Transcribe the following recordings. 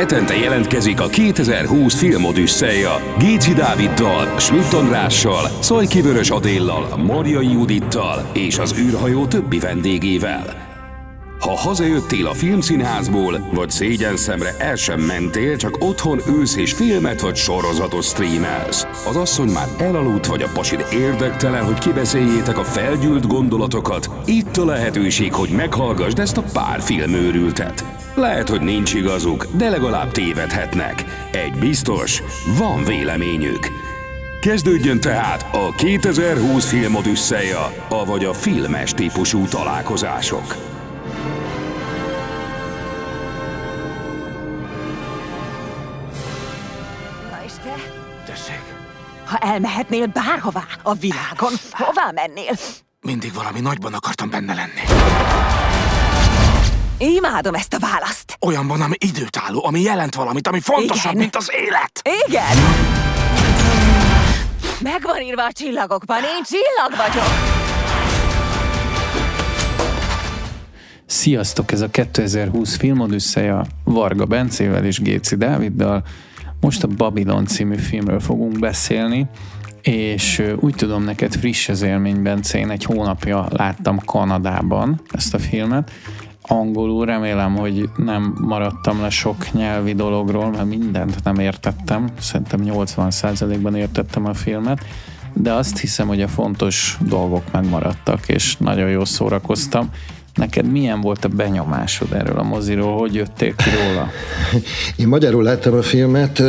Hetente jelentkezik a 2020 filmodüsszeja Géci Dáviddal, Schmidt Andrással, Szajki Vörös Adéllal, Marjai Judittal és az űrhajó többi vendégével. Ha hazajöttél a filmszínházból, vagy szégyen szemre el sem mentél, csak otthon ülsz és filmet vagy sorozatot streamelsz. Az asszony már elaludt, vagy a pasid érdektelen, hogy kibeszéljétek a felgyűlt gondolatokat. Itt a lehetőség, hogy meghallgassd ezt a pár filmőrültet. Lehet, hogy nincs igazuk, de legalább tévedhetnek. Egy biztos, van véleményük. Kezdődjön tehát a 2020 filmodüsszeja, avagy a filmes típusú találkozások. Na és te? Tessék, Ha elmehetnél bárhová a világon, hová mennél? mindig valami nagyban akartam benne lenni. Imádom ezt a választ. Olyanban, ami időtálló, ami jelent valamit, ami fontosabb, Igen. mint az élet. Igen! Megvan írva a csillagokban, én csillag vagyok! Sziasztok, ez a 2020 filmodüsszeja Varga Bencével és Géci Dáviddal. Most a Babylon című filmről fogunk beszélni, és úgy tudom, neked friss az élmény, Bence, én egy hónapja láttam Kanadában ezt a filmet. Angolul remélem, hogy nem maradtam le sok nyelvi dologról, mert mindent nem értettem. Szerintem 80%-ban értettem a filmet, de azt hiszem, hogy a fontos dolgok megmaradtak, és nagyon jól szórakoztam. Neked milyen volt a benyomásod erről a moziról? Hogy jöttél ki róla? Én magyarul láttam a filmet,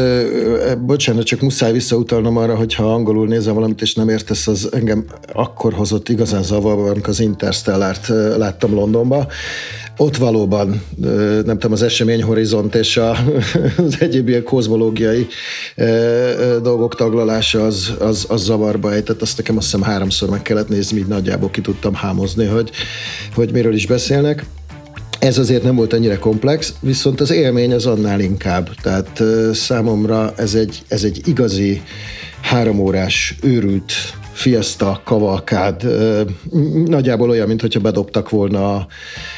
bocsánat, csak muszáj visszautalnom arra, hogy ha angolul nézem valamit, és nem értesz, az engem akkor hozott igazán zavarba, amikor az Interstellárt láttam Londonba. Ott valóban, nem tudom, az esemény horizont és a, az egyéb ilyen kozmológiai dolgok taglalása az, az, az zavarba ejtett. Azt nekem azt hiszem háromszor meg kellett nézni, így nagyjából ki tudtam hámozni, hogy, hogy miről is beszélnek. Ez azért nem volt annyira komplex, viszont az élmény az annál inkább. Tehát számomra ez egy, ez egy igazi háromórás őrült fiesta, kavalkád, nagyjából olyan, mintha bedobtak volna a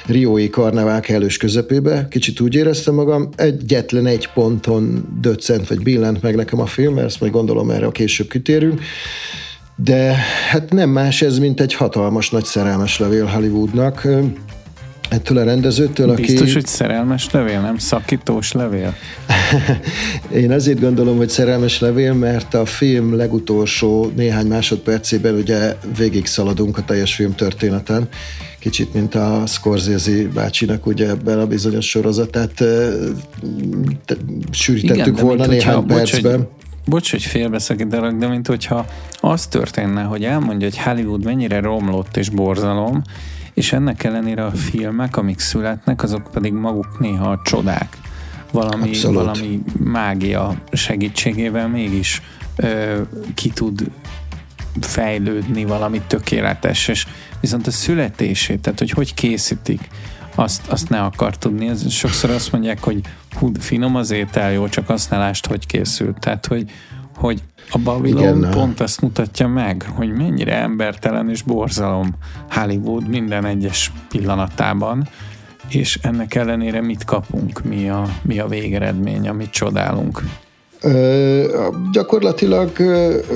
Riói karnevál kellős közepébe. Kicsit úgy éreztem magam, egyetlen egy ponton döccent, vagy billent meg nekem a film, ezt majd gondolom erre a később kitérünk. De hát nem más ez, mint egy hatalmas nagy szerelmes levél Hollywoodnak. Ettől a rendezőtől, aki... Biztos, hogy szerelmes levél, nem szakítós levél? Én azért gondolom, hogy szerelmes levél, mert a film legutolsó néhány másodpercében ugye végig szaladunk a teljes film történeten. Kicsit, mint a Scorsese bácsinak ugye ebben a bizonyos sorozatát te- sűrítettük volna hogyha- néhány bocs, percben. Hogy, bocs, hogy félbeszakítalak, de mint hogyha az történne, hogy elmondja, hogy Hollywood mennyire romlott és borzalom, és ennek ellenére a filmek, amik születnek, azok pedig maguk néha a csodák. Valami, Abszolút. valami mágia segítségével mégis ö, ki tud fejlődni valami tökéletes, és viszont a születését, tehát hogy hogy készítik, azt, azt ne akar tudni. Ez, sokszor azt mondják, hogy hú, finom az étel, jó, csak azt ne lásd, hogy készült. Tehát, hogy, hogy a Babylon Igen, pont ezt mutatja meg, hogy mennyire embertelen és borzalom Hollywood minden egyes pillanatában, és ennek ellenére mit kapunk, mi a, mi a végeredmény, amit csodálunk. Ö, gyakorlatilag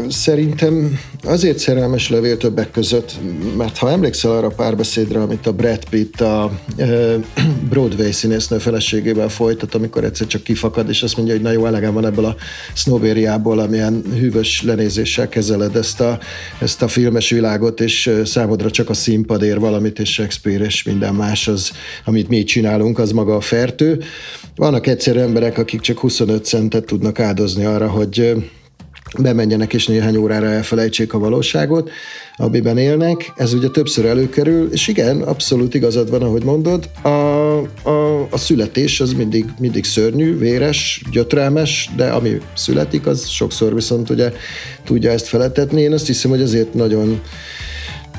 szerintem azért szerelmes levél többek között, mert ha emlékszel arra a párbeszédre, amit a Brad Pitt a Broadway színésznő feleségével folytat, amikor egyszer csak kifakad, és azt mondja, hogy na jó, elegem van ebből a sznobériából, amilyen hűvös lenézéssel kezeled ezt a, ezt a filmes világot, és számodra csak a színpad ér valamit, és Shakespeare és minden más, az, amit mi csinálunk, az maga a fertő. Vannak egyszerű emberek, akik csak 25 centet tudnak áldozni arra, hogy bemenjenek és néhány órára elfelejtsék a valóságot, amiben élnek. Ez ugye többször előkerül, és igen, abszolút igazad van, ahogy mondod. A, a, a születés az mindig, mindig szörnyű, véres, gyötrelmes, de ami születik, az sokszor viszont ugye tudja ezt feletetni. Én azt hiszem, hogy azért nagyon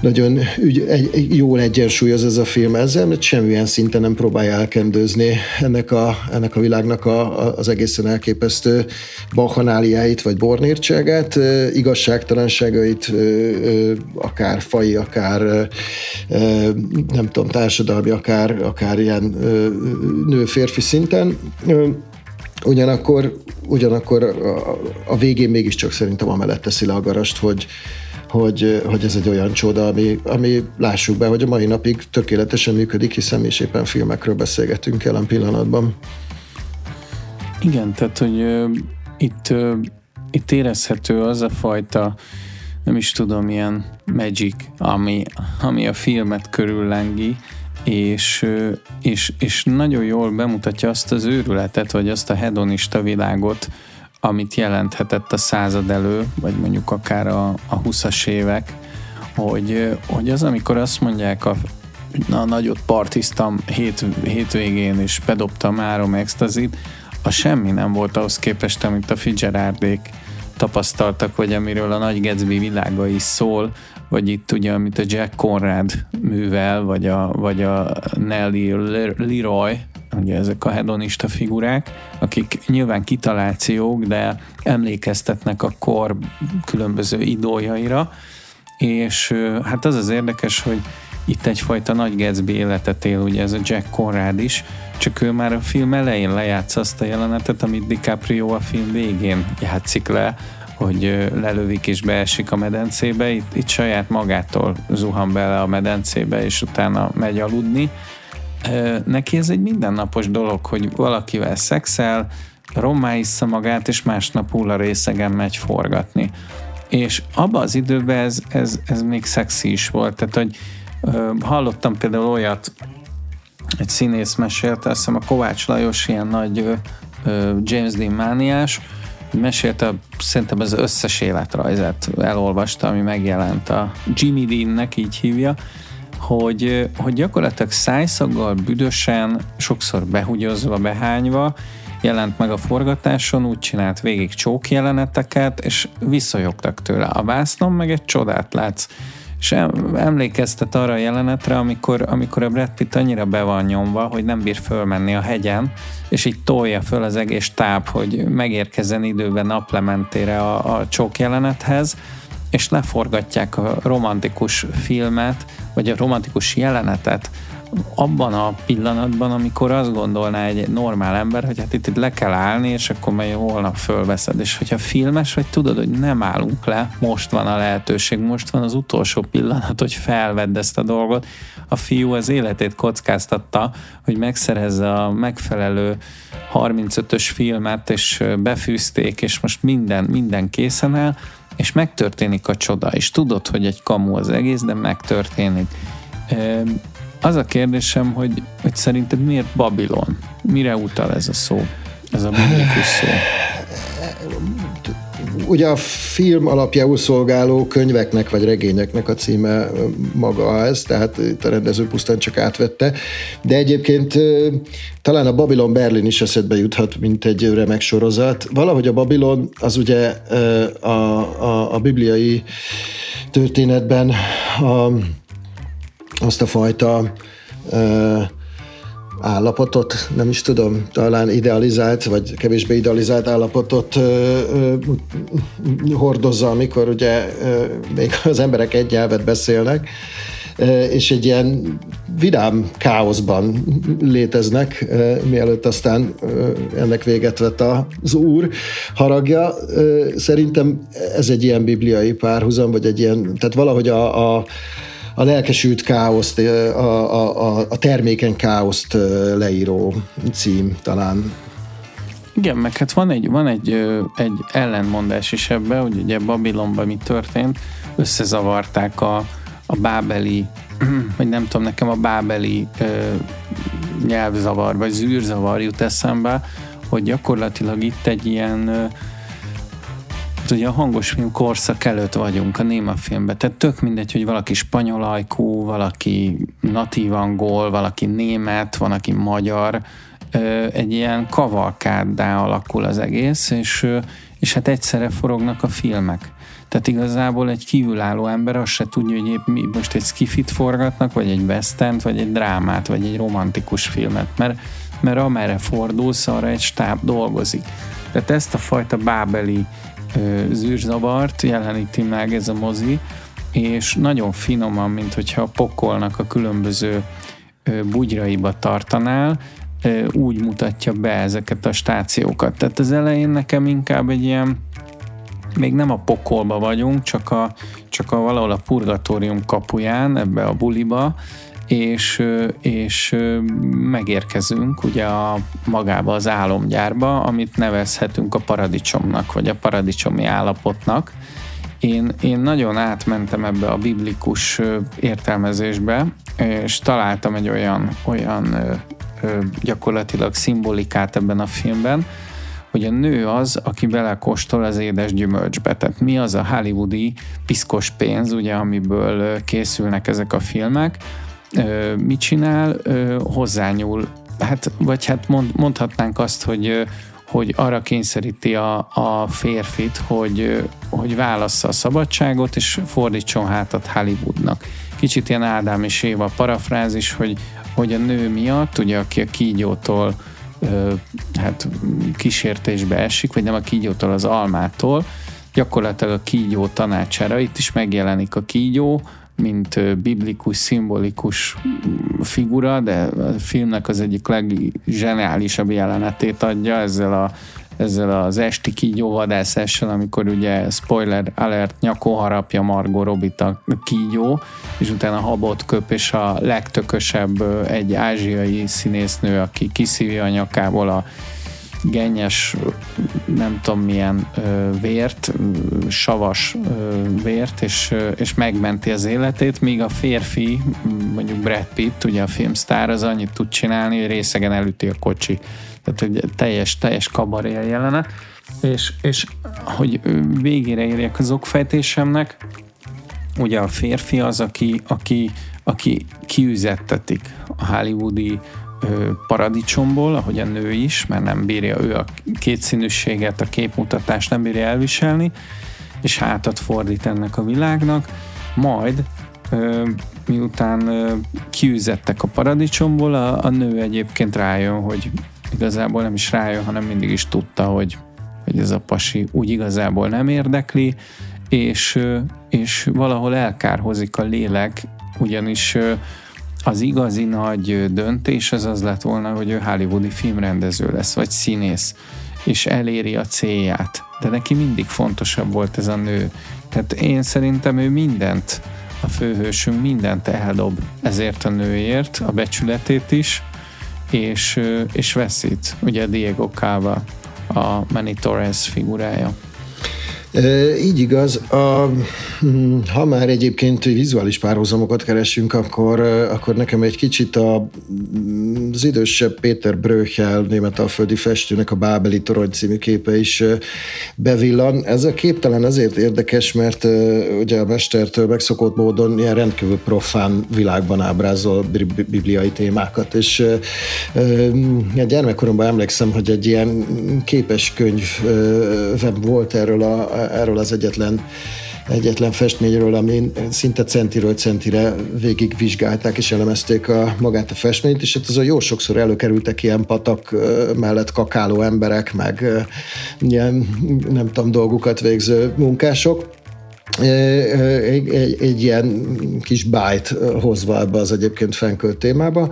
nagyon ügy, egy, jól egyensúlyoz ez a film ezzel, mert semmilyen szinten nem próbálja elkendőzni ennek a, ennek a világnak a, a, az egészen elképesztő bachanáliáit vagy bornírtságát, ö, igazságtalanságait, akár fai, akár nem tudom, társadalmi, akár, akár ilyen nő-férfi szinten. Ugyanakkor, ugyanakkor a, a végén mégiscsak szerintem amellett teszi le a garast, hogy, hogy, hogy ez egy olyan csoda, ami, ami lássuk be, hogy a mai napig tökéletesen működik, hiszen mi is éppen filmekről beszélgetünk jelen pillanatban. Igen, tehát, hogy uh, itt, uh, itt érezhető az a fajta nem is tudom, ilyen magic, ami, ami a filmet körüllengi, és, és, és nagyon jól bemutatja azt az őrületet, vagy azt a hedonista világot, amit jelenthetett a század elő, vagy mondjuk akár a, a 20-as évek, hogy, hogy az, amikor azt mondják a, na, nagyot partiztam hét, hétvégén, és bedobtam három extazit, a semmi nem volt ahhoz képest, amit a Fitzgeraldék tapasztaltak, vagy amiről a Nagy Gatsby világa is szól, vagy itt ugye, amit a Jack Conrad művel, vagy a, vagy a Nelly Leroy, ugye ezek a hedonista figurák, akik nyilván kitalációk, de emlékeztetnek a kor különböző idójaira, és hát az az érdekes, hogy itt egyfajta nagy Gatsby életet él, ugye ez a Jack Conrad is, csak ő már a film elején lejátsz azt a jelenetet, amit DiCaprio a film végén játszik le, hogy lelövik és beesik a medencébe, itt, itt saját magától zuhan bele a medencébe, és utána megy aludni. Neki ez egy mindennapos dolog, hogy valakivel szexel, rommá issza magát, és másnap hull a részegen megy forgatni. És abban az időben ez, ez, ez még szexi is volt, tehát hogy hallottam például olyat, egy színész mesélte, azt hiszem a Kovács Lajos ilyen nagy James Dean mániás, mesélte szerintem az összes életrajzát elolvasta, ami megjelent a Jimmy Deannek, így hívja, hogy, hogy gyakorlatilag szájszaggal, büdösen, sokszor behugyozva, behányva, jelent meg a forgatáson, úgy csinált végig csók jeleneteket, és visszajogtak tőle. A vásznon meg egy csodát látsz és emlékeztet arra a jelenetre, amikor, amikor a Brad Pitt annyira be van nyomva, hogy nem bír fölmenni a hegyen, és így tolja föl az egész táb, hogy megérkezzen időben naplementére a, a csók jelenethez, és leforgatják a romantikus filmet, vagy a romantikus jelenetet abban a pillanatban, amikor azt gondolná egy normál ember, hogy hát itt, itt le kell állni, és akkor majd holnap fölveszed. És hogyha filmes vagy, tudod, hogy nem állunk le, most van a lehetőség, most van az utolsó pillanat, hogy felvedd ezt a dolgot. A fiú az életét kockáztatta, hogy megszerezze a megfelelő 35-ös filmet, és befűzték, és most minden, minden készen áll, és megtörténik a csoda, és tudod, hogy egy kamu az egész, de megtörténik az a kérdésem, hogy, hogy szerinted miért Babilon? Mire utal ez a szó? Ez a biblikus szó? Ugye a film alapjául szolgáló könyveknek vagy regényeknek a címe maga ez, tehát itt a rendező pusztán csak átvette, de egyébként talán a Babylon Berlin is eszedbe juthat, mint egy remek sorozat. Valahogy a Babylon az ugye a, a, a bibliai történetben a azt a fajta állapotot, nem is tudom, talán idealizált, vagy kevésbé idealizált állapotot ö, ö, hordozza, amikor ugye még az emberek egy nyelvet beszélnek, és egy ilyen vidám káoszban léteznek, mielőtt aztán ennek véget vet az úr haragja. Szerintem ez egy ilyen bibliai párhuzam, vagy egy ilyen, tehát valahogy a, a a lelkesült káoszt, a, a, a, a termékeny káoszt leíró cím talán. Igen, meg hát van egy, van egy, egy ellenmondás is ebben, hogy ugye Babilonban mi történt, összezavarták a, a bábeli, vagy nem tudom, nekem a bábeli ö, nyelvzavar, vagy zűrzavar jut eszembe, hogy gyakorlatilag itt egy ilyen Hát ugye a hangos film korszak előtt vagyunk a néma filmben, tehát tök mindegy, hogy valaki spanyol ajkú, valaki natív angol, valaki német, van, aki magyar, egy ilyen kavalkáddá alakul az egész, és, és hát egyszerre forognak a filmek. Tehát igazából egy kívülálló ember azt se tudja, hogy épp mi most egy skifit forgatnak, vagy egy western vagy egy drámát, vagy egy romantikus filmet, mert, mert amerre fordulsz, arra egy stáb dolgozik. Tehát ezt a fajta bábeli zűrzavart jeleníti meg ez a mozi, és nagyon finoman, mint hogyha pokolnak a különböző bugyraiba tartanál, úgy mutatja be ezeket a stációkat. Tehát az elején nekem inkább egy ilyen még nem a pokolba vagyunk, csak a, csak a valahol a purgatórium kapuján, ebbe a buliba, és, és megérkezünk ugye a, magába az álomgyárba, amit nevezhetünk a paradicsomnak, vagy a paradicsomi állapotnak. Én, én nagyon átmentem ebbe a biblikus értelmezésbe, és találtam egy olyan, olyan gyakorlatilag szimbolikát ebben a filmben, hogy a nő az, aki belekóstol az édes gyümölcsbe. Tehát mi az a hollywoodi piszkos pénz, ugye, amiből készülnek ezek a filmek, mit csinál? Hozzányúl, hát, vagy hát mond, mondhatnánk azt, hogy hogy arra kényszeríti a, a férfit, hogy, hogy válassza a szabadságot, és fordítson hátat Hollywoodnak. Kicsit ilyen Ádám és Éva parafrázis, hogy, hogy a nő miatt, ugye aki a kígyótól hát kísértésbe esik, vagy nem a kígyótól, az almától, gyakorlatilag a kígyó tanácsára, itt is megjelenik a kígyó, mint biblikus, szimbolikus figura, de a filmnek az egyik leggeniálisabb jelenetét adja ezzel a ezzel az esti kígyóvadászással, amikor ugye spoiler alert nyakó harapja Margot Robit a kígyó, és utána habot köp, és a legtökösebb egy ázsiai színésznő, aki kiszívja a nyakából a gennyes, nem tudom milyen vért, savas vért, és, és megmenti az életét, míg a férfi, mondjuk Brad Pitt, ugye a filmsztár, az annyit tud csinálni, hogy részegen elüti a kocsi. Tehát, hogy teljes, teljes kabaré a jelenet. És, és hogy végére érjek az okfejtésemnek, ugye a férfi az, aki, aki, aki kiüzettetik a hollywoodi paradicsomból, ahogy a nő is, mert nem bírja ő a kétszínűséget, a képmutatást nem bírja elviselni, és hátat fordít ennek a világnak, majd miután kiüzettek a paradicsomból, a, a nő egyébként rájön, hogy igazából nem is rájön, hanem mindig is tudta, hogy, hogy ez a pasi úgy igazából nem érdekli, és, és valahol elkárhozik a lélek, ugyanis az igazi nagy döntés az az lett volna, hogy ő hollywoodi filmrendező lesz, vagy színész, és eléri a célját. De neki mindig fontosabb volt ez a nő. Tehát én szerintem ő mindent, a főhősünk mindent eldob ezért a nőért, a becsületét is, és, és veszít. Ugye Diego Cava a Manny Torres figurája. Így igaz. A, hm, ha már egyébként vizuális párhuzamokat keresünk, akkor, akkor nekem egy kicsit a, az idősebb Péter Bröchel, németalföldi festőnek a Bábeli torony című képe is bevillan. Ez a kép talán azért érdekes, mert ugye a mestertől megszokott módon ilyen rendkívül profán világban ábrázol bibliai témákat, és a gyermekkoromban emlékszem, hogy egy ilyen képes könyv volt erről a erről az egyetlen egyetlen festményről, amin szinte centiről centire végig vizsgálták és elemezték a, magát a festményt, és hát azon jó sokszor előkerültek ilyen patak mellett kakáló emberek, meg ilyen, nem tudom, dolgukat végző munkások. Egy, egy, egy ilyen kis bájt hozva ebbe az egyébként fenkölt témába.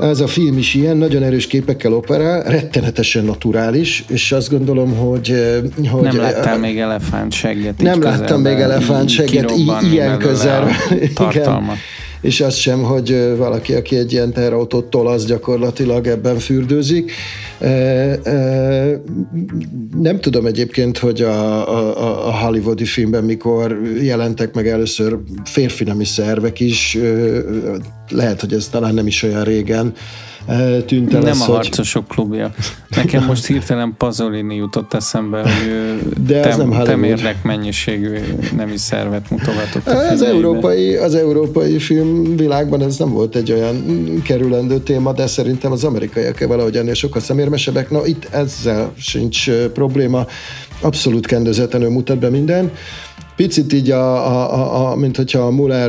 Ez a film is ilyen, nagyon erős képekkel operál, rettenetesen naturális, és azt gondolom, hogy... Eh, hogy nem láttál a, még elefánt segget. Nem láttam még elefánt segget ilyen közel. Igen és az sem, hogy valaki, aki egy ilyen teherautót tolasz, gyakorlatilag ebben fürdőzik. Nem tudom egyébként, hogy a, a, a hollywoodi filmben mikor jelentek meg először férfi nemi szervek is, lehet, hogy ez talán nem is olyan régen, tűnt el Nem az, a harcosok hogy... klubja. Nekem most hirtelen Pazolini jutott eszembe, hogy ő De tem, nem temérdek mennyiségű nemi szervet mutogatott. Az európai, az európai filmvilágban ez nem volt egy olyan kerülendő téma, de szerintem az amerikaiak valahogy ennél sokkal szemérmesebbek. Na itt ezzel sincs probléma. Abszolút kendőzetlenül mutat be minden. Picit így, a, a, a, a, mint hogyha a Moulin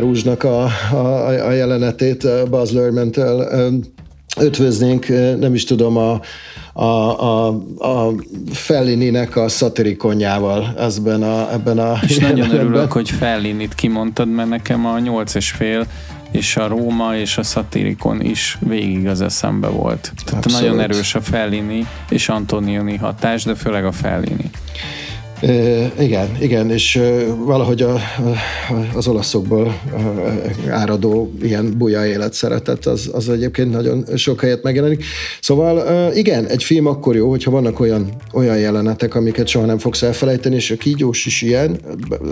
Rouge-nak a, a, a jelenetét Buzz Lerman-től ötvöznénk, nem is tudom, a, a, a, a Fellininek a szatirikonjával ebben a, ebben a És nagyon örülök, hogy Fellinit kimondtad, mert nekem a nyolc és fél és a Róma és a Satirikon is végig az eszembe volt. Tehát Abszolút. nagyon erős a Fellini és Antonioni hatás, de főleg a Fellini. E, igen, igen, és valahogy a, a, az olaszokból áradó ilyen buja élet szeretet, az, az egyébként nagyon sok helyet megjelenik. Szóval igen, egy film akkor jó, hogyha vannak olyan, olyan jelenetek, amiket soha nem fogsz elfelejteni, és a kígyós is ilyen,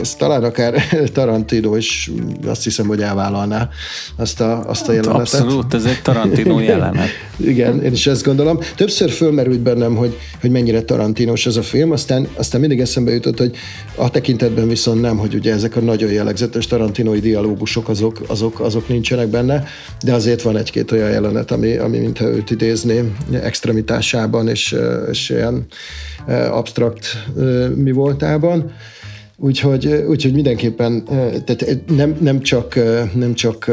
az talán akár Tarantino is azt hiszem, hogy elvállalná azt a, azt a Hát jelenetet. Abszolút, ez egy Tarantino jelenet. Igen, én is ezt gondolom. Többször fölmerült bennem, hogy, hogy mennyire tarantinos ez a film, aztán, aztán mindig eszembe jutott, hogy a tekintetben viszont nem, hogy ugye ezek a nagyon jellegzetes tarantinoi dialógusok, azok, azok, azok nincsenek benne, de azért van egy-két olyan jelenet, ami, ami mintha őt idézné extremitásában és, és ilyen abstrakt mi voltában. Úgyhogy, úgyhogy mindenképpen tehát nem, nem, csak, nem csak,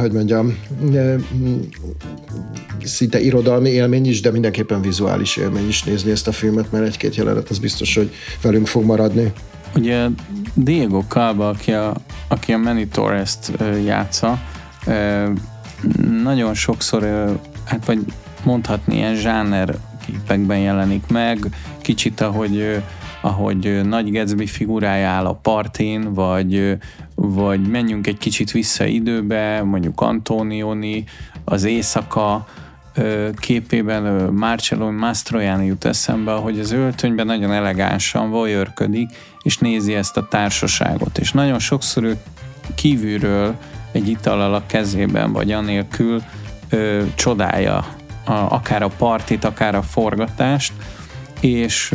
hogy mondjam, szinte irodalmi élmény is, de mindenképpen vizuális élmény is nézni ezt a filmet, mert egy-két jelenet az biztos, hogy velünk fog maradni. Ugye Diego Calva, aki a, aki a Manny Torres-t játsza, nagyon sokszor, hát vagy mondhatni ilyen zsáner képekben jelenik meg, kicsit ahogy ahogy Nagy Gatsby figurája áll a partin, vagy, vagy menjünk egy kicsit vissza időbe, mondjuk Antonioni, az éjszaka képében Marcello Mastroianni jut eszembe, hogy az öltönyben nagyon elegánsan voyörködik, és nézi ezt a társaságot. És nagyon sokszor ő kívülről egy itallal a kezében, vagy anélkül ö, csodálja a, akár a partit, akár a forgatást, és,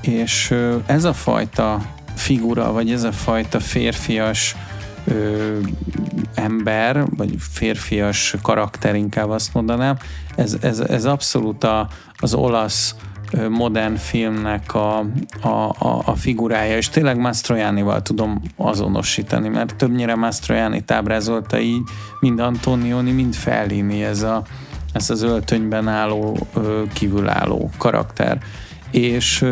és ez a fajta figura, vagy ez a fajta férfias ö, ember, vagy férfias karakter inkább azt mondanám, ez, ez, ez abszolút a, az olasz modern filmnek a, a, a, a figurája, és tényleg Mastroiannival tudom azonosítani, mert többnyire Mastroianni ábrázolta így, mind Antonioni, mind Fellini, ez, a, ez az öltönyben álló, kívülálló karakter és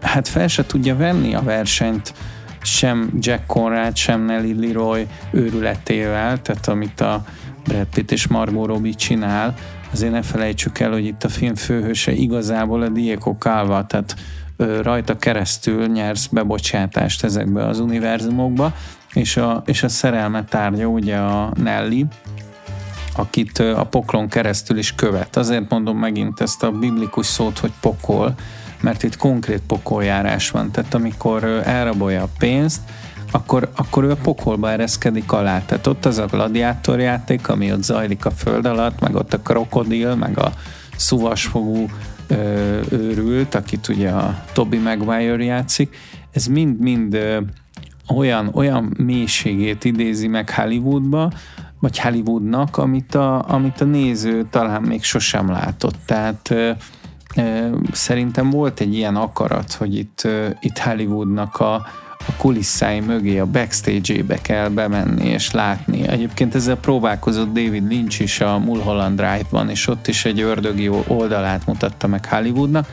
hát fel se tudja venni a versenyt sem Jack Conrad, sem Nelly Leroy őrületével, tehát amit a Brad Pitt és Margot Robbie csinál, azért ne felejtsük el, hogy itt a film főhőse igazából a Diego Calva, tehát rajta keresztül nyersz bebocsátást ezekbe az univerzumokba, és a, és a szerelme tárgya ugye a Nelly, akit a poklon keresztül is követ. Azért mondom megint ezt a biblikus szót, hogy pokol, mert itt konkrét pokoljárás van. Tehát amikor elrabolja a pénzt, akkor, akkor ő a pokolba ereszkedik alá. Tehát ott az a gladiátorjáték, ami ott zajlik a föld alatt, meg ott a krokodil, meg a szuvasfogú ö, őrült, akit ugye a Toby Maguire játszik, ez mind-mind olyan, olyan mélységét idézi meg Hollywoodba, vagy Hollywoodnak, amit a, amit a néző talán még sosem látott. Tehát Szerintem volt egy ilyen akarat, hogy itt, itt Hollywoodnak a, a kulisszái mögé, a backstage-ébe kell bemenni és látni. Egyébként ezzel próbálkozott David Lynch is a Mulholland Drive-ban, és ott is egy ördögi oldalát mutatta meg Hollywoodnak.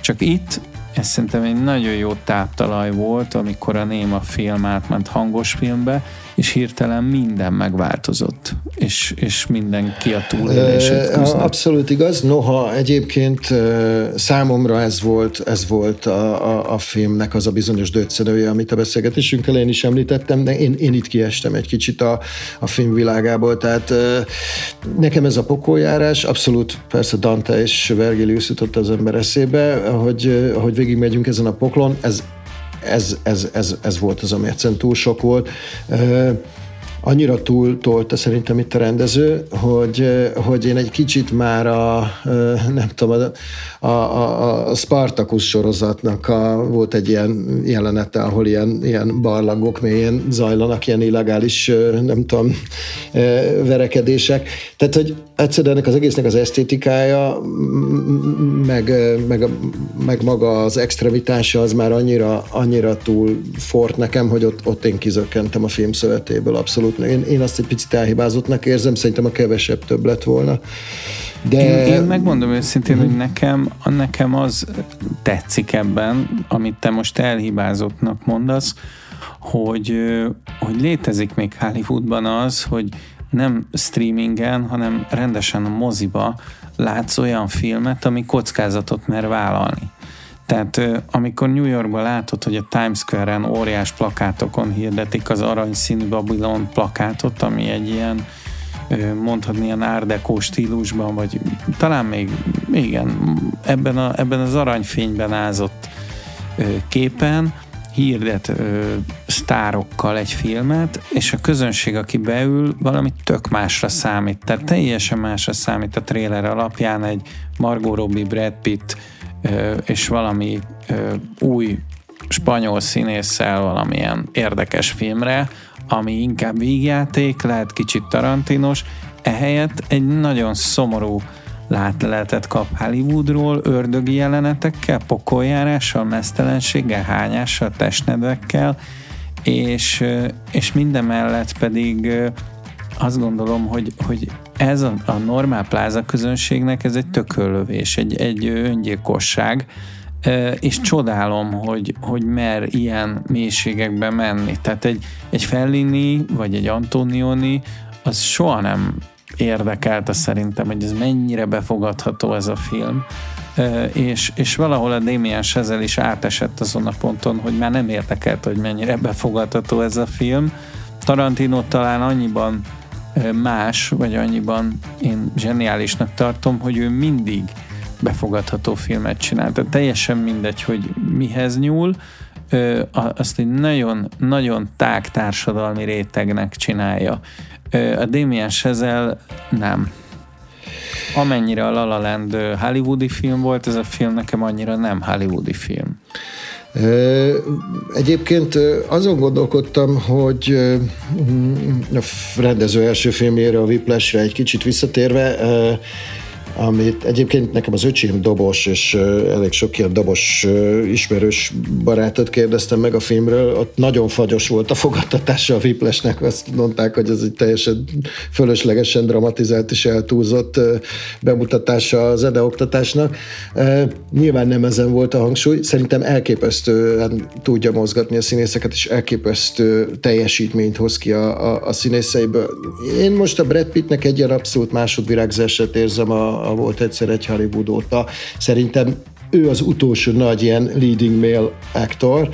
Csak itt ez szerintem egy nagyon jó táptalaj volt, amikor a néma film átment hangos filmbe, és hirtelen minden megváltozott, és, és mindenki a túlélését küzdött. Abszolút igaz, noha egyébként számomra ez volt, ez volt a, a, a filmnek az a bizonyos döccenője, amit a beszélgetésünk elején is említettem, de én, én itt kiestem egy kicsit a, a film világából, tehát nekem ez a pokoljárás, abszolút persze Dante és Vergilius jutott az ember eszébe, hogy, hogy végigmegyünk ezen a poklon, ez ez, ez, ez, ez volt az, ami egyszerűen túl sok volt. Annyira túl tolta szerintem itt a rendező, hogy, hogy én egy kicsit már a, nem tudom, a, a, a Spartacus sorozatnak a, volt egy ilyen jelenete, ahol ilyen, ilyen barlangok mélyén zajlanak, ilyen illegális, nem tudom, verekedések. Tehát, hogy egyszerűen ennek az egésznek az esztétikája, meg, meg, meg maga az extremitása az már annyira, annyira túl fort nekem, hogy ott, ott én kizökkentem a film szövetéből abszolút. Én, én azt egy picit elhibázottnak érzem, szerintem a kevesebb több lett volna. De... Én, én megmondom őszintén, uh-huh. hogy nekem, nekem az tetszik ebben, amit te most elhibázottnak mondasz, hogy, hogy létezik még Hollywoodban az, hogy nem streamingen, hanem rendesen a moziba látsz olyan filmet, ami kockázatot mer vállalni. Tehát amikor New Yorkban látod, hogy a Times Square-en óriás plakátokon hirdetik az aranyszínű Babylon plakátot, ami egy ilyen mondhatni ilyen árdekó stílusban, vagy talán még igen, ebben, a, ebben az aranyfényben ázott képen hirdet ö, sztárokkal egy filmet, és a közönség, aki beül, valami tök másra számít. Tehát teljesen másra számít a trailer alapján egy Margot Robbie, Brad Pitt és valami új spanyol színésszel valamilyen érdekes filmre, ami inkább vígjáték, lehet kicsit tarantinos, ehelyett egy nagyon szomorú látleletet kap Hollywoodról, ördögi jelenetekkel, pokoljárással, mesztelenséggel, hányással, testnedvekkel, és, és minden mellett pedig azt gondolom, hogy, hogy ez a, a normál pláza közönségnek ez egy tököllövés, egy, egy öngyilkosság, és csodálom, hogy, hogy mer ilyen mélységekbe menni. Tehát egy, egy Fellini, vagy egy Antonioni, az soha nem érdekelte szerintem, hogy ez mennyire befogadható ez a film, és, és valahol a Damien Chazelle is átesett azon a ponton, hogy már nem érdekelt, hogy mennyire befogadható ez a film. Tarantino talán annyiban más, vagy annyiban én zseniálisnak tartom, hogy ő mindig befogadható filmet csinál. Tehát teljesen mindegy, hogy mihez nyúl, azt egy nagyon, nagyon tág társadalmi rétegnek csinálja. A Damien Chazelle nem. Amennyire a La La Land hollywoodi film volt, ez a film nekem annyira nem hollywoodi film. Egyébként azon gondolkodtam, hogy a rendező első filmjére, a whiplash egy kicsit visszatérve, amit egyébként nekem az öcsém dobos, és elég sok ilyen dobos ismerős barátot kérdeztem meg a filmről, ott nagyon fagyos volt a fogadtatása a Viplesnek, azt mondták, hogy ez egy teljesen fölöslegesen dramatizált és eltúlzott bemutatása az oktatásnak. Nyilván nem ezen volt a hangsúly, szerintem elképesztően tudja mozgatni a színészeket, és elképesztő teljesítményt hoz ki a, a, a színészeiből. Én most a Brad Pittnek egy ilyen abszolút másodvirágzását érzem a, a volt egyszer egy Hollywood óta. Szerintem ő az utolsó nagy ilyen leading male actor,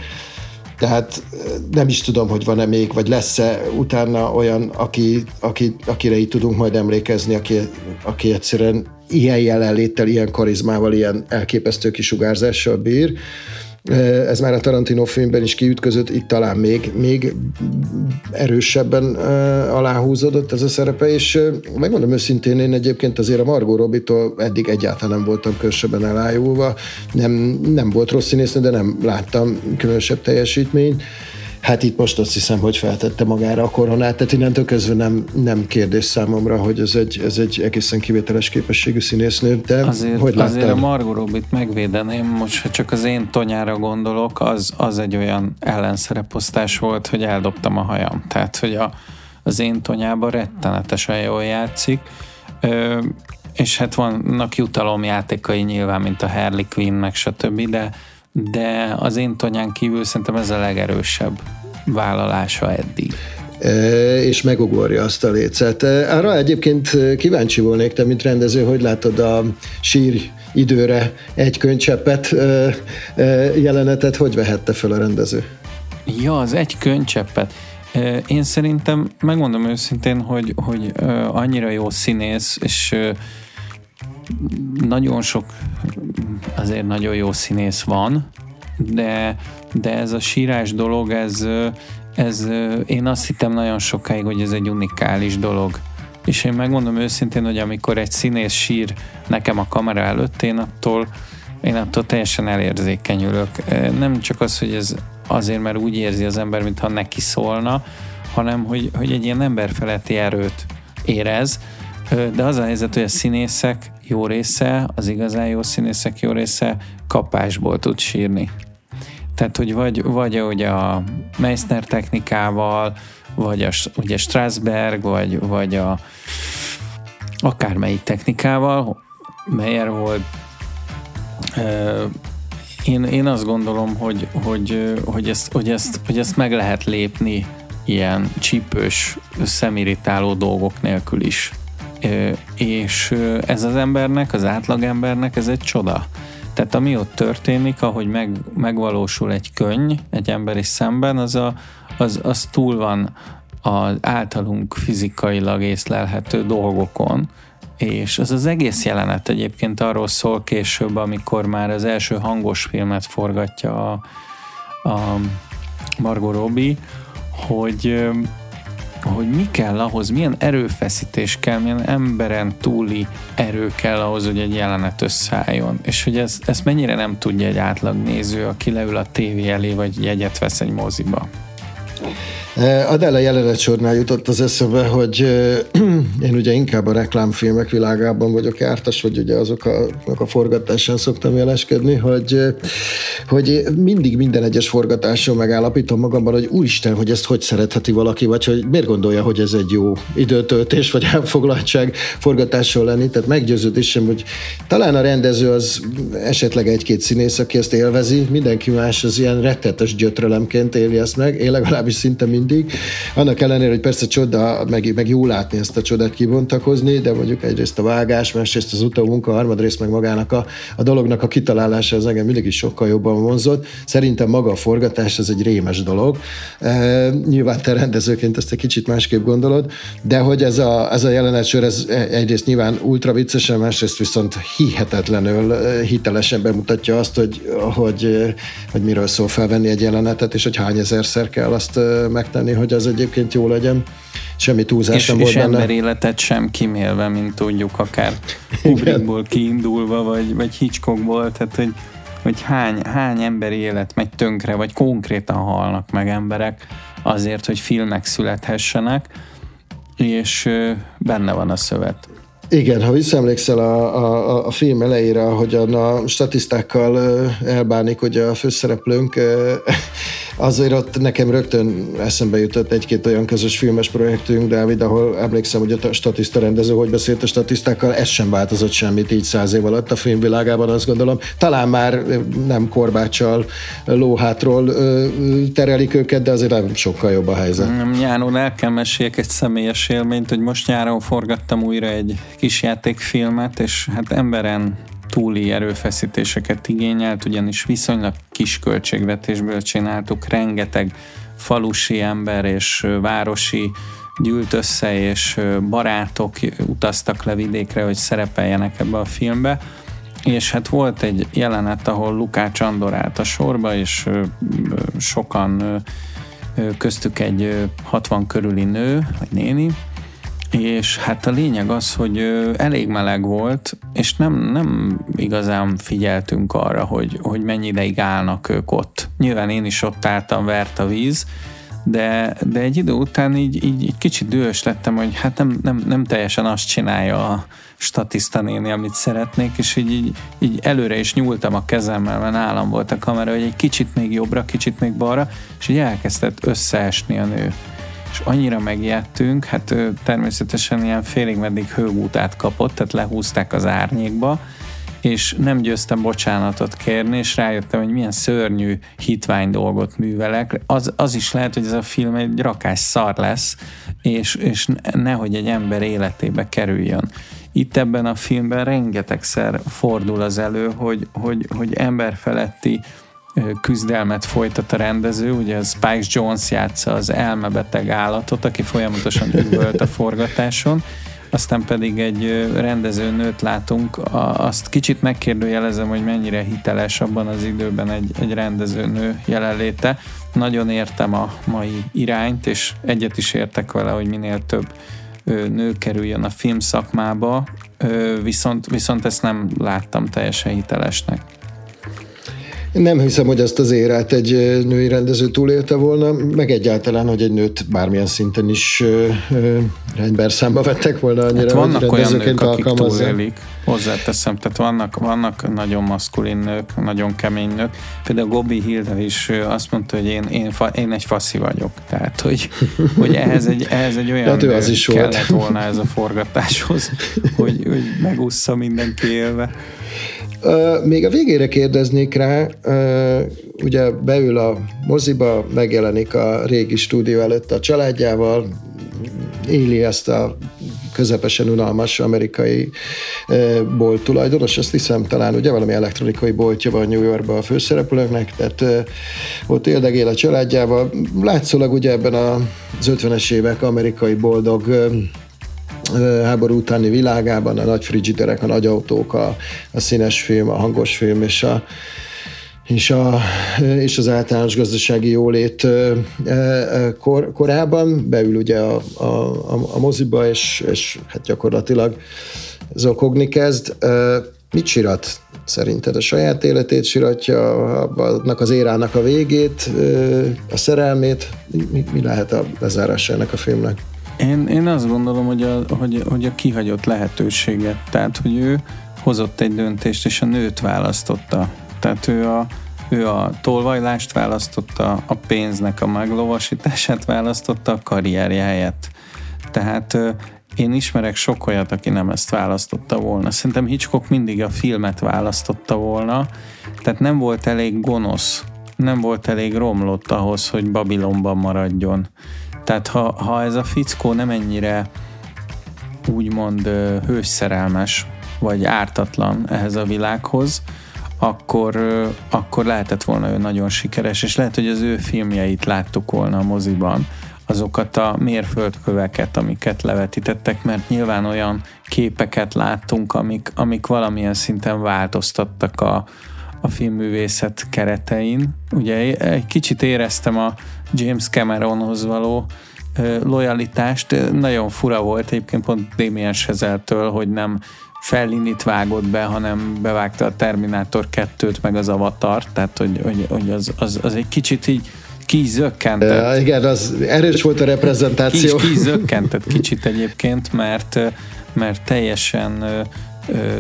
tehát nem is tudom, hogy van-e még, vagy lesz-e utána olyan, aki, aki, akire így tudunk majd emlékezni, aki, aki egyszerűen ilyen jelenléttel, ilyen karizmával, ilyen elképesztő kisugárzással bír. Ez már a Tarantino filmben is kiütközött, itt talán még, még erősebben aláhúzódott ez a szerepe, és megmondom őszintén, én egyébként azért a Margot Robbie-tól eddig egyáltalán nem voltam különösebben elájulva, nem, nem volt rossz színésznő, de nem láttam különösebb teljesítményt hát itt most azt hiszem, hogy feltette magára a koronát, tehát innentől kezdve nem, nem kérdés számomra, hogy ez egy, ez egy egészen kivételes képességű színésznő, de azért, hogy láttad? Azért a Margot Robbie-t megvédeném, most ha csak az én tonyára gondolok, az, az egy olyan ellenszereposztás volt, hogy eldobtam a hajam. Tehát, hogy a, az én tonyában rettenetesen jól játszik, Ö, és hát vannak jutalomjátékai nyilván, mint a Harley Quinn, meg stb., de de az én tonyán kívül szerintem ez a legerősebb vállalása eddig és megugorja azt a lécet. Arra egyébként kíváncsi volnék, te, mint rendező, hogy látod a sír időre egy könycseppet jelenetet, hogy vehette fel a rendező? Ja, az egy könycseppet. Én szerintem, megmondom őszintén, hogy, hogy annyira jó színész, és nagyon sok azért nagyon jó színész van, de, de ez a sírás dolog, ez, ez én azt hittem nagyon sokáig, hogy ez egy unikális dolog. És én megmondom őszintén, hogy amikor egy színész sír nekem a kamera előtt, én attól, én attól teljesen elérzékenyülök. Nem csak az, hogy ez azért, mert úgy érzi az ember, mintha neki szólna, hanem hogy, hogy egy ilyen emberfeletti erőt érez, de az a helyzet, hogy a színészek jó része, az igazán jó színészek jó része kapásból tud sírni. Tehát, hogy vagy, vagy ahogy a Meissner technikával, vagy a, ugye Strasberg, vagy, vagy a akármelyik technikával, Meyer volt, Én, én azt gondolom, hogy, hogy, hogy, ezt, hogy, ezt, hogy ezt meg lehet lépni ilyen csípős, szemirítáló dolgok nélkül is. És ez az embernek, az átlagembernek ez egy csoda. Tehát ami ott történik, ahogy meg, megvalósul egy könny egy emberi szemben, az, a, az, az túl van az általunk fizikailag észlelhető dolgokon, és az az egész jelenet egyébként arról szól később, amikor már az első hangos filmet forgatja a, a Margot Robbie, hogy hogy mi kell ahhoz, milyen erőfeszítés kell, milyen emberen túli erő kell ahhoz, hogy egy jelenet összeálljon. És hogy ez, ezt mennyire nem tudja egy átlag néző, aki leül a tévé elé, vagy jegyet vesz egy moziba. Eh, Adela jelenet sornál jutott az eszembe, hogy eh, én ugye inkább a reklámfilmek világában vagyok jártas, vagy ugye azok a, a forgatásán szoktam jeleskedni, hogy, eh, hogy mindig minden egyes forgatáson megállapítom magamban, hogy úristen, hogy ezt hogy szeretheti valaki, vagy hogy miért gondolja, hogy ez egy jó időtöltés, vagy elfoglaltság forgatáson lenni. Tehát meggyőződésem, hogy talán a rendező az esetleg egy-két színész, aki ezt élvezi, mindenki más az ilyen rettetes gyötrölemként éli ezt meg, én legalábbis szinte mind mindig. Annak ellenére, hogy persze csoda, meg, meg jó látni ezt a csodát kibontakozni, de mondjuk egyrészt a vágás, másrészt az utómunka, harmadrészt meg magának a, a dolognak a kitalálása az engem mindig is sokkal jobban vonzott. Szerintem maga a forgatás ez egy rémes dolog. E, nyilván te rendezőként ezt egy kicsit másképp gondolod, de hogy ez a, ez a jelenetsor, ez egyrészt nyilván ultra viccesen, másrészt viszont hihetetlenül e, hitelesen bemutatja azt, hogy, hogy, hogy miről szól felvenni egy jelenetet, és hogy hány ezerszer kell azt e, megtenni tenni, hogy az egyébként jó legyen. Semmi túlzás és, nem és volt benne. életet sem kimélve, mint tudjuk, akár Kubrickból kiindulva, vagy, vagy Hitchcockból, tehát hogy, hogy hány, hány emberi élet megy tönkre, vagy konkrétan halnak meg emberek azért, hogy filmek születhessenek, és benne van a szövet. Igen, ha visszaemlékszel a, a, a film elejére, hogyan a statisztákkal elbánik, hogy a főszereplőnk azért ott nekem rögtön eszembe jutott egy-két olyan közös filmes projektünk, Dávid, ahol emlékszem, hogy a statiszta rendező hogy beszélt a statisztákkal, ez sem változott semmit így száz év alatt a filmvilágában, azt gondolom. Talán már nem korbáccsal, lóhátról terelik őket, de azért nem sokkal jobb a helyzet. Nyáron el kell meséljek egy személyes élményt, hogy most nyáron forgattam újra egy kisjátékfilmet, és hát emberen túli erőfeszítéseket igényelt, ugyanis viszonylag kis költségvetésből csináltuk, rengeteg falusi ember és városi gyűlt össze, és barátok utaztak le vidékre, hogy szerepeljenek ebbe a filmbe, és hát volt egy jelenet, ahol Lukács Andor állt a sorba, és sokan köztük egy 60 körüli nő, vagy néni, és hát a lényeg az, hogy elég meleg volt, és nem, nem igazán figyeltünk arra, hogy, hogy mennyi ideig állnak ők ott. Nyilván én is ott álltam, vert a víz, de, de egy idő után így, így, így kicsit dühös lettem, hogy hát nem, nem, nem teljesen azt csinálja a statiszta néni, amit szeretnék, és így, így, így előre is nyúltam a kezemmel, mert nálam volt a kamera, hogy egy kicsit még jobbra, kicsit még balra, és így elkezdett összeesni a nő és annyira megijedtünk, hát ő természetesen ilyen félig meddig hőgútát kapott, tehát lehúzták az árnyékba, és nem győztem bocsánatot kérni, és rájöttem, hogy milyen szörnyű hitvány dolgot művelek. Az, az is lehet, hogy ez a film egy rakás szar lesz, és, és nehogy egy ember életébe kerüljön. Itt ebben a filmben rengetegszer fordul az elő, hogy, hogy, hogy emberfeletti küzdelmet folytat a rendező, ugye Spike Jones játsza az elmebeteg állatot, aki folyamatosan üvölt a forgatáson, aztán pedig egy rendezőnőt látunk, azt kicsit megkérdőjelezem, hogy mennyire hiteles abban az időben egy, egy rendezőnő jelenléte. Nagyon értem a mai irányt, és egyet is értek vele, hogy minél több nő kerüljön a film szakmába, viszont, viszont ezt nem láttam teljesen hitelesnek. Nem hiszem, hogy ezt az érát egy női rendező túlélte volna, meg egyáltalán, hogy egy nőt bármilyen szinten is rendben számba vettek volna annyira, hát vannak olyan nők, akik túlélik, hozzáteszem, tehát vannak, vannak nagyon maszkulin nők, nagyon kemény nők. Például Gobi Hilda is azt mondta, hogy én, én, fa, én egy faszi vagyok, tehát hogy, hogy ehhez, egy, ehhez egy olyan ő az is kellett volt. volna ez a forgatáshoz, hogy, hogy megúszza mindenki élve. Még a végére kérdeznék rá, ugye beül a moziba, megjelenik a régi stúdió előtt a családjával, éli ezt a közepesen unalmas amerikai bolt tulajdonos, azt hiszem talán ugye valami elektronikai boltja van New Yorkban a főszereplőknek, tehát ott éldegél a családjával. Látszólag ugye ebben az 50-es évek amerikai boldog háború utáni világában a nagy frigiderek, a nagy autók, a, a színes film, a hangos film és a, és, a, és az általános gazdasági jólét kor, korában beül ugye a, a, a moziba, és, és hát gyakorlatilag zokogni kezd. Mit sirat szerinted? A saját életét siratja, annak az érának a végét, a szerelmét? Mi, mi lehet a lezárása ennek a filmnek? Én, én azt gondolom, hogy a, hogy, hogy a kihagyott lehetőséget, tehát hogy ő hozott egy döntést, és a nőt választotta. Tehát ő a, ő a tolvajlást választotta, a pénznek a meglovasítását választotta a karrierje helyett. Tehát én ismerek sok olyat, aki nem ezt választotta volna. Szerintem Hitchcock mindig a filmet választotta volna, tehát nem volt elég gonosz, nem volt elég romlott ahhoz, hogy Babilonban maradjon. Tehát ha, ha ez a fickó nem ennyire úgymond hősszerelmes, vagy ártatlan ehhez a világhoz, akkor, akkor lehetett volna ő nagyon sikeres, és lehet, hogy az ő filmjeit láttuk volna a moziban, azokat a mérföldköveket, amiket levetítettek, mert nyilván olyan képeket láttunk, amik, amik valamilyen szinten változtattak a, a filmművészet keretein. Ugye egy kicsit éreztem a James Cameronhoz való lojalitást. Nagyon fura volt egyébként pont Damien Chazelle-től, hogy nem Fellinit vágott be, hanem bevágta a Terminátor 2-t, meg az Avatar, tehát hogy, hogy, hogy az, az, az egy kicsit így kizökkentett. Uh, igen, az erős volt a reprezentáció. Kis, kizökkentett kicsit egyébként, mert, mert teljesen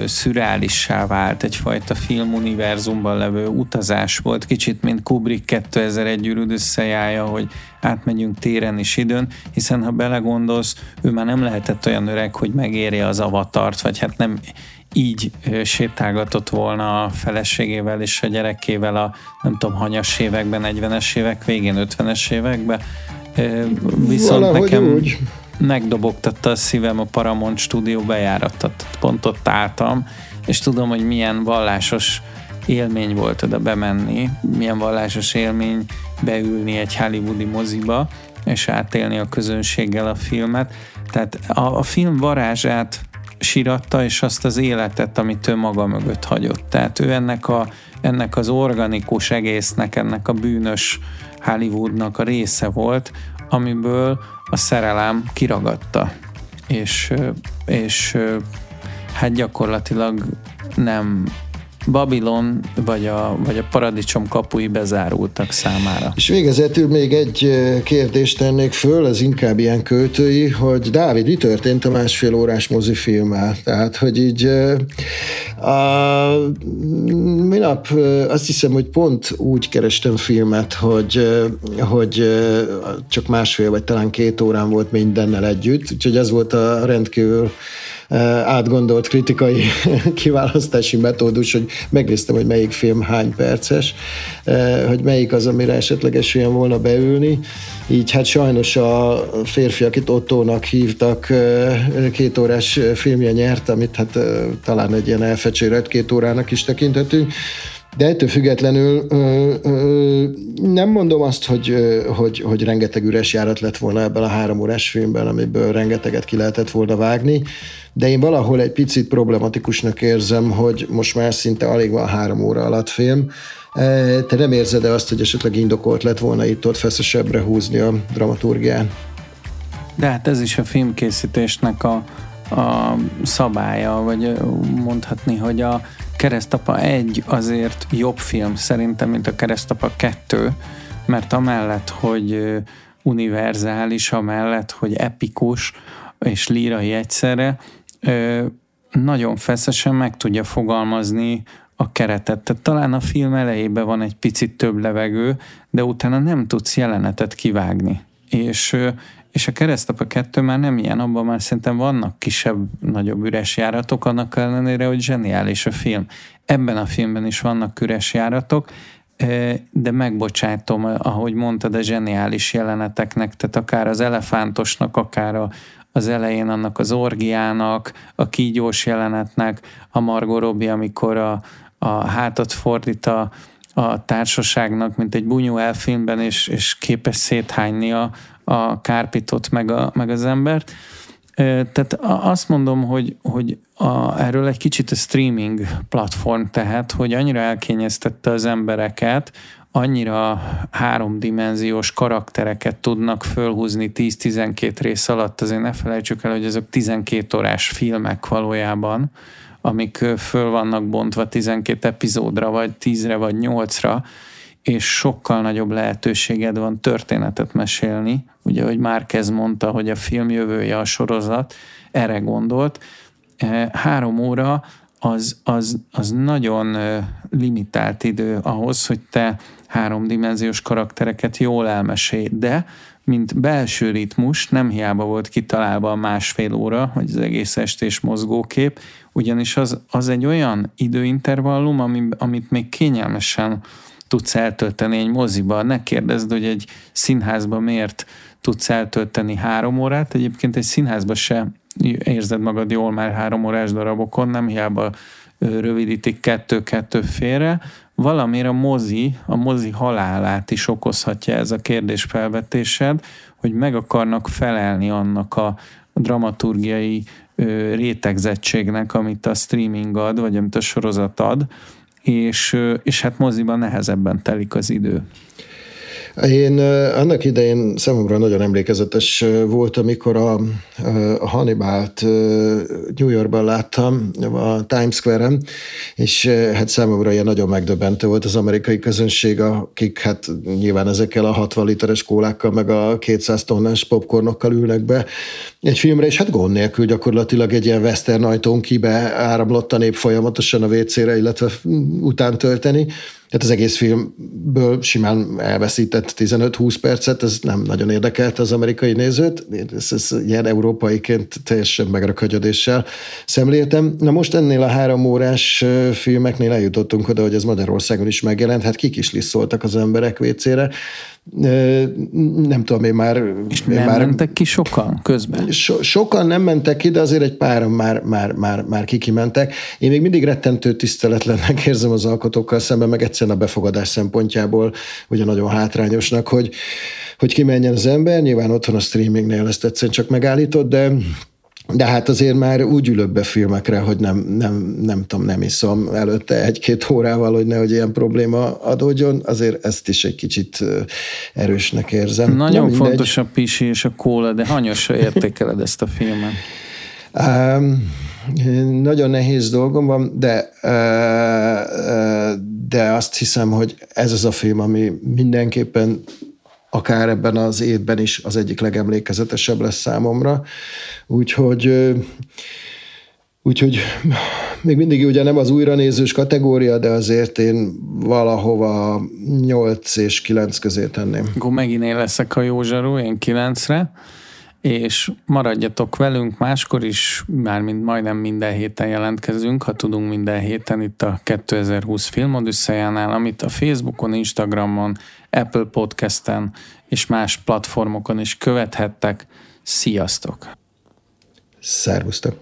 szürreálissá vált, egyfajta filmuniverzumban levő utazás volt, kicsit mint Kubrick 2001 űrűd összejája, hogy átmegyünk téren és időn, hiszen ha belegondolsz, ő már nem lehetett olyan öreg, hogy megérje az avatart, vagy hát nem így sétálgatott volna a feleségével és a gyerekével a nem tudom, hanyas években, 40-es évek végén, 50-es években. Viszont Valahogy nekem... Úgy megdobogtatta a szívem a Paramount stúdió bejáratot. Pont ott álltam, és tudom, hogy milyen vallásos élmény volt oda bemenni, milyen vallásos élmény beülni egy hollywoodi moziba, és átélni a közönséggel a filmet. Tehát a, a film varázsát siratta, és azt az életet, amit ő maga mögött hagyott. Tehát ő ennek, a, ennek az organikus egésznek, ennek a bűnös Hollywoodnak a része volt, amiből a szerelem kiragadta, és, és hát gyakorlatilag nem Babilon vagy a, vagy a paradicsom kapui bezárultak számára. És végezetül még egy kérdést tennék föl, az inkább ilyen költői, hogy Dávid, mi történt a másfél órás mozifilmmel? Tehát, hogy így a, minap azt hiszem, hogy pont úgy kerestem filmet, hogy, hogy csak másfél vagy talán két órán volt mindennel együtt, úgyhogy ez volt a rendkívül átgondolt kritikai kiválasztási metódus, hogy megnéztem, hogy melyik film hány perces, hogy melyik az, amire esetleg esélyen volna beülni. Így hát sajnos a férfi, akit Ottónak hívtak, két órás filmje nyert, amit hát talán egy ilyen elfecsérelt két órának is tekinthetünk. De ettől függetlenül ö, ö, nem mondom azt, hogy, ö, hogy, hogy rengeteg üres járat lett volna ebben a három órás filmben, amiből rengeteget ki lehetett volna vágni, de én valahol egy picit problematikusnak érzem, hogy most már szinte alig van három óra alatt film. E, te nem érzed-e azt, hogy esetleg indokolt lett volna itt-ott feszesebbre húzni a dramaturgián? De hát ez is a filmkészítésnek a, a szabálya, vagy mondhatni, hogy a Keresztapa 1 azért jobb film szerintem, mint a Keresztapa 2, mert amellett, hogy univerzális, amellett, hogy epikus és lírai egyszerre, nagyon feszesen meg tudja fogalmazni a keretet. Tehát talán a film elejében van egy picit több levegő, de utána nem tudsz jelenetet kivágni. És, és a Keresztapa 2 már nem ilyen, abban már szerintem vannak kisebb, nagyobb üres járatok, annak ellenére, hogy zseniális a film. Ebben a filmben is vannak üres járatok, de megbocsátom, ahogy mondtad, a zseniális jeleneteknek, tehát akár az elefántosnak, akár a, az elején annak az orgiának, a kígyós jelenetnek, a Margot Robbie, amikor a, a hátat fordít a, a társaságnak, mint egy bunyó elfilmben, és, és képes széthányni a, a kárpitot meg, a, meg az embert. Tehát azt mondom, hogy, hogy a, erről egy kicsit a streaming platform tehet, hogy annyira elkényeztette az embereket, annyira háromdimenziós karaktereket tudnak fölhúzni 10-12 rész alatt, azért ne felejtsük el, hogy ezek 12 órás filmek valójában, amik föl vannak bontva 12 epizódra, vagy 10-re, vagy 8-ra, és sokkal nagyobb lehetőséged van történetet mesélni. Ugye, hogy Márkez mondta, hogy a film jövője a sorozat, erre gondolt. E, három óra az, az, az nagyon limitált idő ahhoz, hogy te háromdimenziós karaktereket jól elmesélj, de mint belső ritmus nem hiába volt kitalálva a másfél óra, vagy az egész estés mozgókép, ugyanis az, az egy olyan időintervallum, ami, amit még kényelmesen tudsz eltölteni egy moziba. Ne kérdezd, hogy egy színházba miért tudsz eltölteni három órát. Egyébként egy színházba se érzed magad jól már három órás darabokon, nem hiába rövidítik kettő-kettő félre. Valamire a mozi, a mozi halálát is okozhatja ez a kérdés felvetésed, hogy meg akarnak felelni annak a dramaturgiai rétegzettségnek, amit a streaming ad, vagy amit a sorozat ad, és, és hát moziban nehezebben telik az idő. Én annak idején számomra nagyon emlékezetes volt, amikor a, a Hannibalt New Yorkban láttam, a Times Square-en, és hát számomra ilyen nagyon megdöbbentő volt az amerikai közönség, akik hát nyilván ezekkel a 60 literes kólákkal, meg a 200 tonnás popcornokkal ülnek be egy filmre, és hát gond nélkül gyakorlatilag egy ilyen western ajtón kibe áramlott a nép folyamatosan a WC-re, illetve után tölteni. Tehát az egész filmből simán elveszített 15-20 percet, ez nem nagyon érdekelte az amerikai nézőt, ez, ez ilyen európaiként teljesen megrakagyodéssel szemléltem. Na most ennél a három órás filmeknél eljutottunk oda, hogy ez Magyarországon is megjelent, hát kik is liszoltak az emberek vécére, nem tudom, én már... És én nem már, mentek ki sokan közben? So, sokan nem mentek ki, de azért egy páran már, már, már, már kikimentek. Én még mindig rettentő tiszteletlennek érzem az alkotókkal szemben, meg egyszerűen a befogadás szempontjából ugye nagyon hátrányosnak, hogy, hogy kimenjen az ember. Nyilván otthon a streamingnél ezt egyszerűen csak megállított, de de hát azért már úgy ülök be filmekre, hogy nem, nem, nem tudom, nem iszom előtte egy-két órával, hogy nehogy ilyen probléma adódjon, azért ezt is egy kicsit erősnek érzem. Nagyon fontos a pisi és a kóla, de hanyosra értékeled ezt a filmet? Um, nagyon nehéz dolgom van, de, de azt hiszem, hogy ez az a film, ami mindenképpen akár ebben az évben is az egyik legemlékezetesebb lesz számomra. Úgyhogy Úgyhogy még mindig ugye nem az újranézős kategória, de azért én valahova 8 és 9 közé tenném. Akkor megint én leszek a jó zsaró, én 9-re, és maradjatok velünk máskor is, már mind, majdnem minden héten jelentkezünk, ha tudunk minden héten itt a 2020 filmodüsszejánál, amit a Facebookon, Instagramon, Apple Podcasten és más platformokon is követhettek. Sziasztok! Szervusztok!